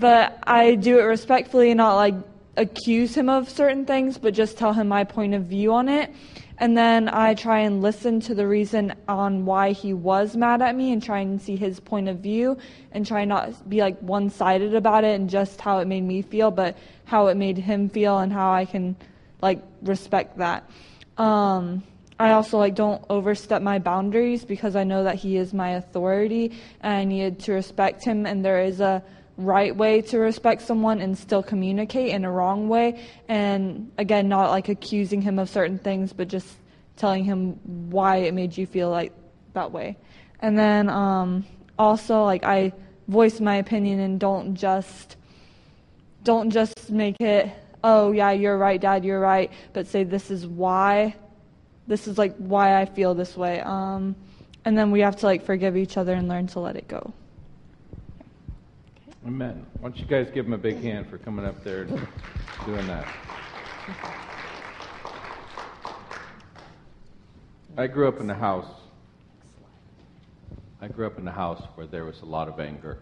[SPEAKER 4] but I do it respectfully, and not like accuse him of certain things, but just tell him my point of view on it. And then I try and listen to the reason on why he was mad at me and try and see his point of view and try not be like one sided about it and just how it made me feel, but how it made him feel and how I can like respect that. Um, I also like don't overstep my boundaries because I know that he is my authority and I needed to respect him and there is a right way to respect someone and still communicate in a wrong way. And again, not like accusing him of certain things, but just telling him why it made you feel like that way. And then um, also, like I voice my opinion and don't just don't just make it oh yeah you're right dad you're right but say this is why this is like why i feel this way um, and then we have to like forgive each other and learn to let it go
[SPEAKER 1] Amen. Why don't you guys give him a big hand for coming up there and doing that? I grew up in a house I grew up in a house where there was a lot of anger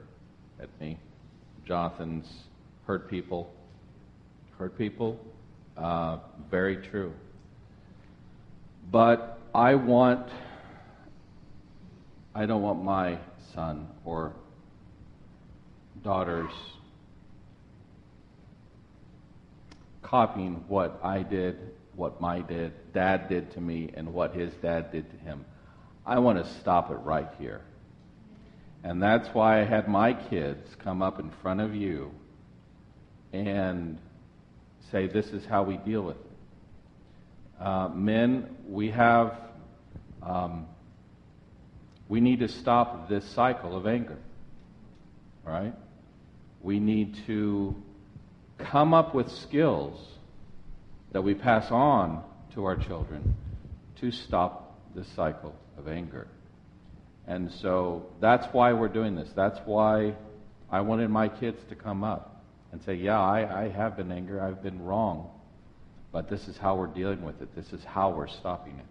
[SPEAKER 1] at me. Jonathan's hurt people. Hurt people? Uh, very true. But I want, I don't want my son or daughters copying what I did, what my did, dad did to me, and what his dad did to him. I want to stop it right here. And that's why I had my kids come up in front of you and say, This is how we deal with it. Uh, men, we have, um, we need to stop this cycle of anger. Right? We need to come up with skills that we pass on to our children to stop this cycle of anger. And so that's why we're doing this. That's why I wanted my kids to come up and say, Yeah, I, I have been angry. I've been wrong. But this is how we're dealing with it. This is how we're stopping it.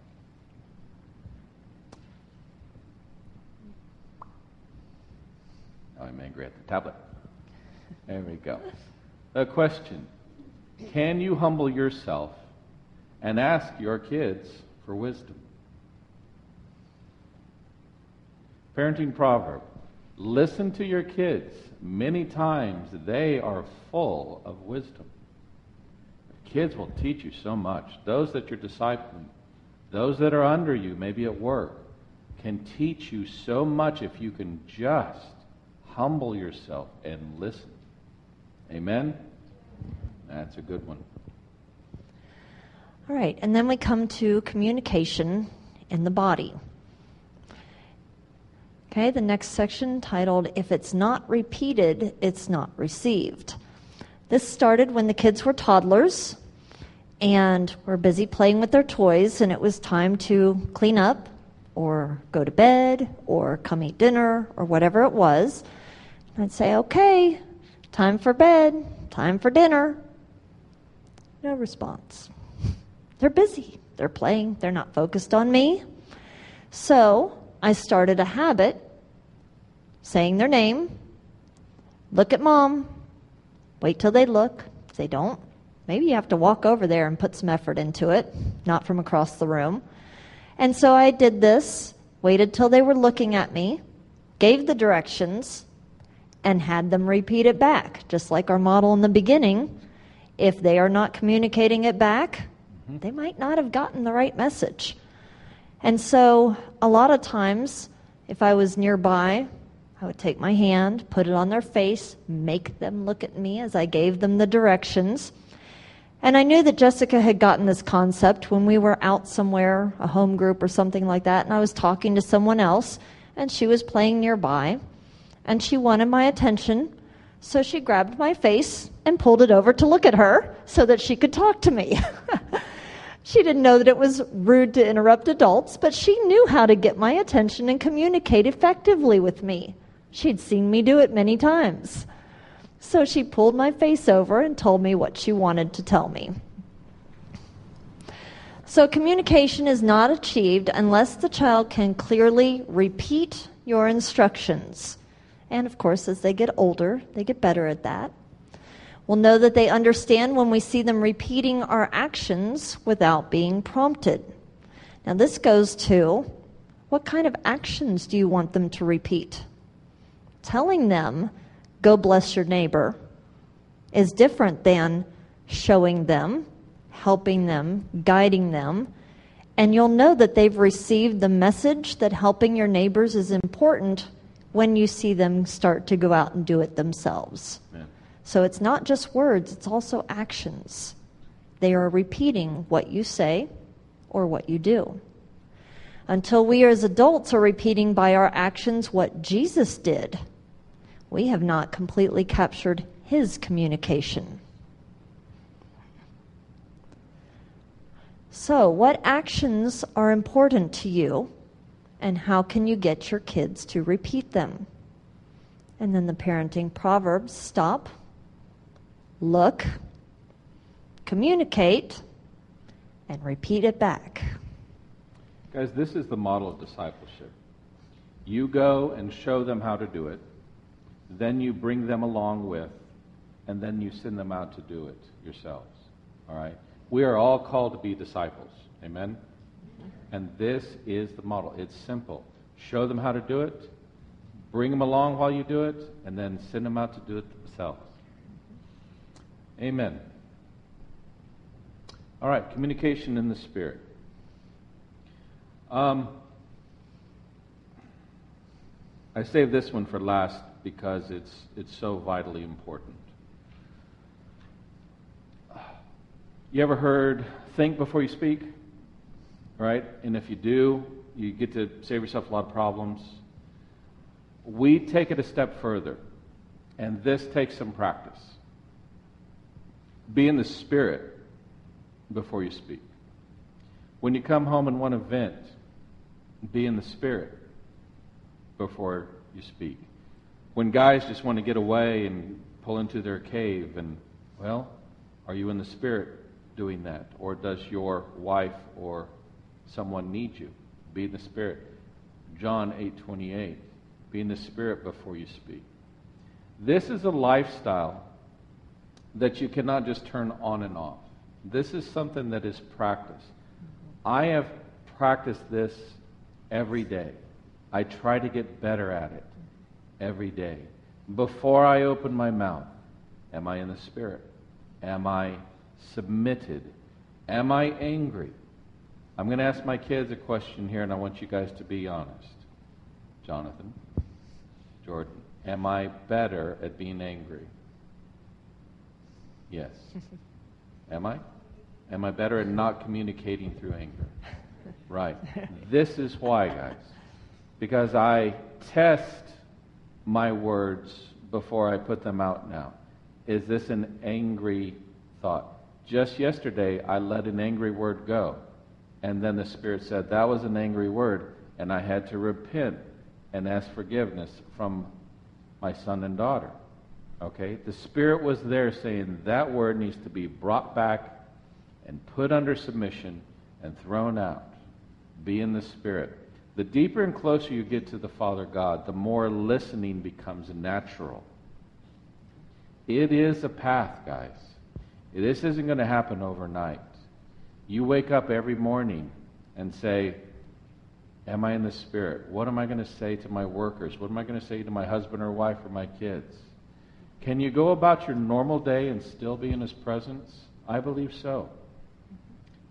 [SPEAKER 1] I'm angry at the tablet. There we go. A question Can you humble yourself and ask your kids for wisdom? Parenting proverb Listen to your kids. Many times they are full of wisdom. Kids will teach you so much. Those that you're discipling, those that are under you, maybe at work, can teach you so much if you can just humble yourself and listen. Amen? That's a good one.
[SPEAKER 2] All right, and then we come to communication in the body. Okay, the next section titled If It's Not Repeated, It's Not Received. This started when the kids were toddlers and were busy playing with their toys, and it was time to clean up or go to bed or come eat dinner or whatever it was. I'd say, Okay, time for bed, time for dinner. No response. They're busy, they're playing, they're not focused on me. So I started a habit saying their name, look at mom, wait till they look. If they don't, maybe you have to walk over there and put some effort into it, not from across the room. And so I did this, waited till they were looking at me, gave the directions, and had them repeat it back, just like our model in the beginning. If they are not communicating it back, mm-hmm. they might not have gotten the right message. And so, a lot of times, if I was nearby, I would take my hand, put it on their face, make them look at me as I gave them the directions. And I knew that Jessica had gotten this concept when we were out somewhere, a home group or something like that, and I was talking to someone else, and she was playing nearby, and she wanted my attention. So she grabbed my face and pulled it over to look at her so that she could talk to me. She didn't know that it was rude to interrupt adults, but she knew how to get my attention and communicate effectively with me. She'd seen me do it many times. So she pulled my face over and told me what she wanted to tell me. So, communication is not achieved unless the child can clearly repeat your instructions. And of course, as they get older, they get better at that. We'll know that they understand when we see them repeating our actions without being prompted. Now, this goes to what kind of actions do you want them to repeat? telling them, go bless your neighbor, is different than showing them, helping them, guiding them. And you'll know that they've received the message that helping your neighbors is important when you see them start to go out and do it themselves. Yeah. So it's not just words, it's also actions. They are repeating what you say or what you do. Until we as adults are repeating by our actions what Jesus did we have not completely captured his communication. So, what actions are important to you, and how can you get your kids to repeat them? And then the parenting proverbs stop, look, communicate, and repeat it back.
[SPEAKER 1] Guys, this is the model of discipleship. You go and show them how to do it. Then you bring them along with, and then you send them out to do it yourselves. All right? We are all called to be disciples. Amen? And this is the model. It's simple. Show them how to do it, bring them along while you do it, and then send them out to do it themselves. Amen. All right, communication in the Spirit. Um, I saved this one for last because it's, it's so vitally important. You ever heard think before you speak? Right? And if you do, you get to save yourself a lot of problems. We take it a step further, and this takes some practice. Be in the Spirit before you speak. When you come home and want to vent, be in the Spirit before you speak. When guys just want to get away and pull into their cave, and, well, are you in the Spirit doing that? Or does your wife or someone needs you? Be in the Spirit. John 8:28. Be in the Spirit before you speak. This is a lifestyle that you cannot just turn on and off. This is something that is practiced. I have practiced this every day. I try to get better at it every day. Before I open my mouth, am I in the Spirit? Am I submitted? Am I angry? I'm going to ask my kids a question here, and I want you guys to be honest. Jonathan, Jordan, am I better at being angry? Yes. Am I? Am I better at not communicating through anger? Right. This is why, guys. Because I test my words before I put them out now. Is this an angry thought? Just yesterday, I let an angry word go. And then the Spirit said, That was an angry word. And I had to repent and ask forgiveness from my son and daughter. Okay? The Spirit was there saying that word needs to be brought back and put under submission and thrown out. Be in the Spirit. The deeper and closer you get to the Father God, the more listening becomes natural. It is a path, guys. This isn't going to happen overnight. You wake up every morning and say, Am I in the Spirit? What am I going to say to my workers? What am I going to say to my husband or wife or my kids? Can you go about your normal day and still be in His presence? I believe so.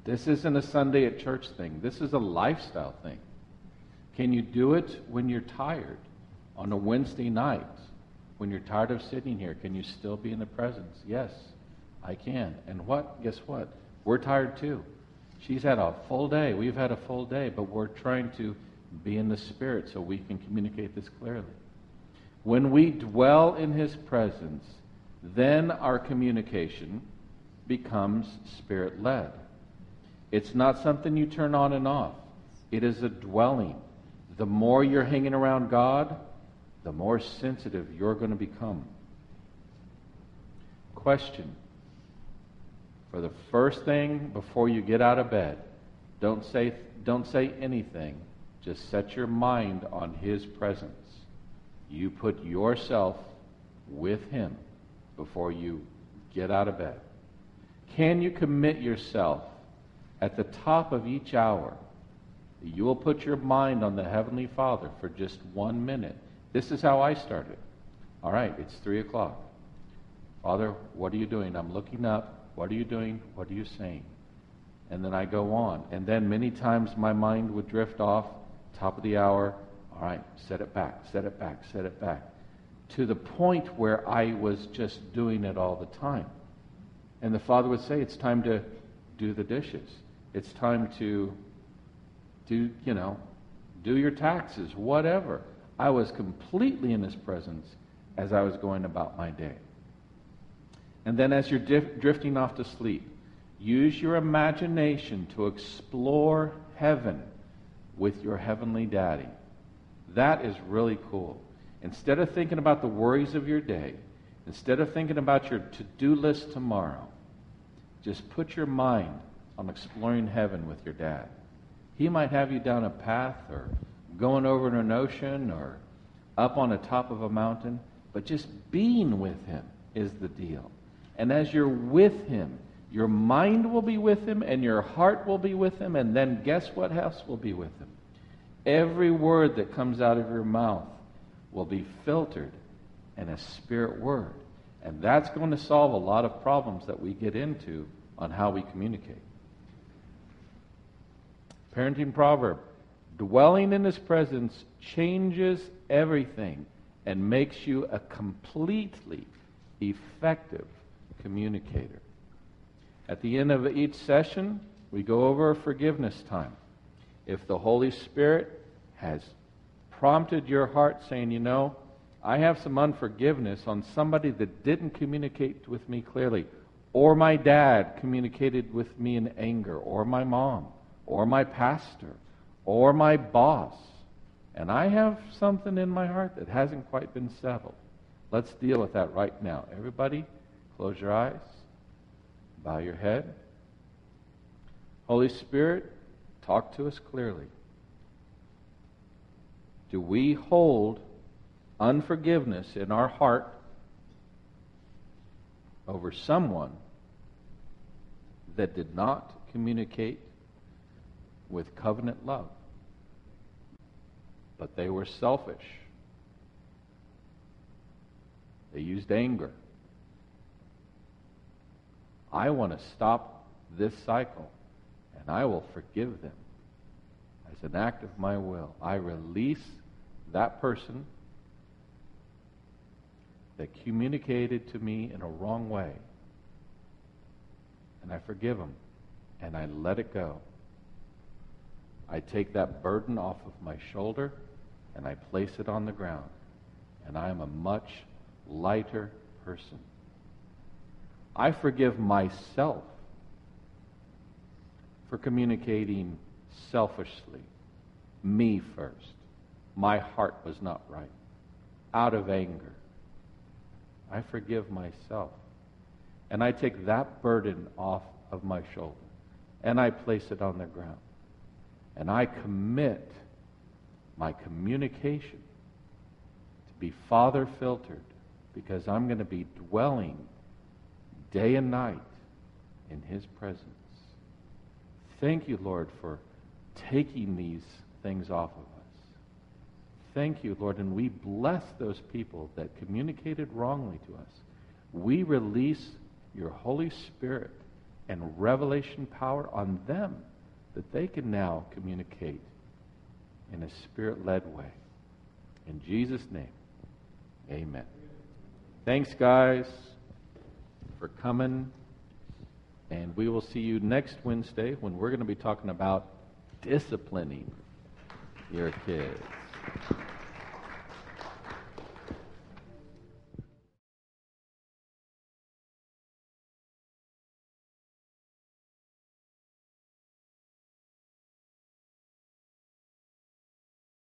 [SPEAKER 1] This isn't a Sunday at church thing, this is a lifestyle thing. Can you do it when you're tired on a Wednesday night? When you're tired of sitting here, can you still be in the presence? Yes, I can. And what? Guess what? We're tired too. She's had a full day. We've had a full day, but we're trying to be in the Spirit so we can communicate this clearly. When we dwell in His presence, then our communication becomes Spirit led. It's not something you turn on and off, it is a dwelling. The more you're hanging around God, the more sensitive you're going to become. Question for the first thing before you get out of bed, don't say, don't say anything. Just set your mind on His presence. You put yourself with Him before you get out of bed. Can you commit yourself at the top of each hour? You will put your mind on the Heavenly Father for just one minute. This is how I started. All right, it's 3 o'clock. Father, what are you doing? I'm looking up. What are you doing? What are you saying? And then I go on. And then many times my mind would drift off, top of the hour. All right, set it back, set it back, set it back. To the point where I was just doing it all the time. And the father would say, It's time to do the dishes. It's time to do, you know, do your taxes, whatever. I was completely in his presence as I was going about my day. And then as you're dif- drifting off to sleep, use your imagination to explore heaven with your heavenly daddy. That is really cool. Instead of thinking about the worries of your day, instead of thinking about your to do list tomorrow, just put your mind on exploring heaven with your dad. He might have you down a path or going over an ocean or up on the top of a mountain, but just being with Him is the deal. And as you're with Him, your mind will be with Him and your heart will be with Him, and then guess what else will be with Him? Every word that comes out of your mouth will be filtered in a spirit word. And that's going to solve a lot of problems that we get into on how we communicate. Parenting proverb dwelling in his presence changes everything and makes you a completely effective communicator. At the end of each session, we go over a forgiveness time. If the Holy Spirit has prompted your heart saying, you know, I have some unforgiveness on somebody that didn't communicate with me clearly, or my dad communicated with me in anger, or my mom, or my pastor, or my boss, and I have something in my heart that hasn't quite been settled. Let's deal with that right now. Everybody, close your eyes, bow your head. Holy Spirit, talk to us clearly. Do we hold unforgiveness in our heart over someone that did not communicate with covenant love. But they were selfish. They used anger. I want to stop this cycle, and I will forgive them. As an act of my will, I release that person that communicated to me in a wrong way. And I forgive them. And I let it go. I take that burden off of my shoulder and I place it on the ground. And I am a much lighter person. I forgive myself for communicating selfishly, me first. My heart was not right, out of anger. I forgive myself. And I take that burden off of my shoulder and I place it on the ground. And I commit my communication to be Father filtered because I'm going to be dwelling day and night in His presence. Thank you, Lord, for taking these things off of us. Thank you, Lord, and we bless those people that communicated wrongly to us. We release your Holy Spirit and revelation power on them that they can now communicate in a spirit led way. In Jesus' name, amen. Thanks, guys, for coming. And we will see you next Wednesday when we're going to be talking about disciplining your kids.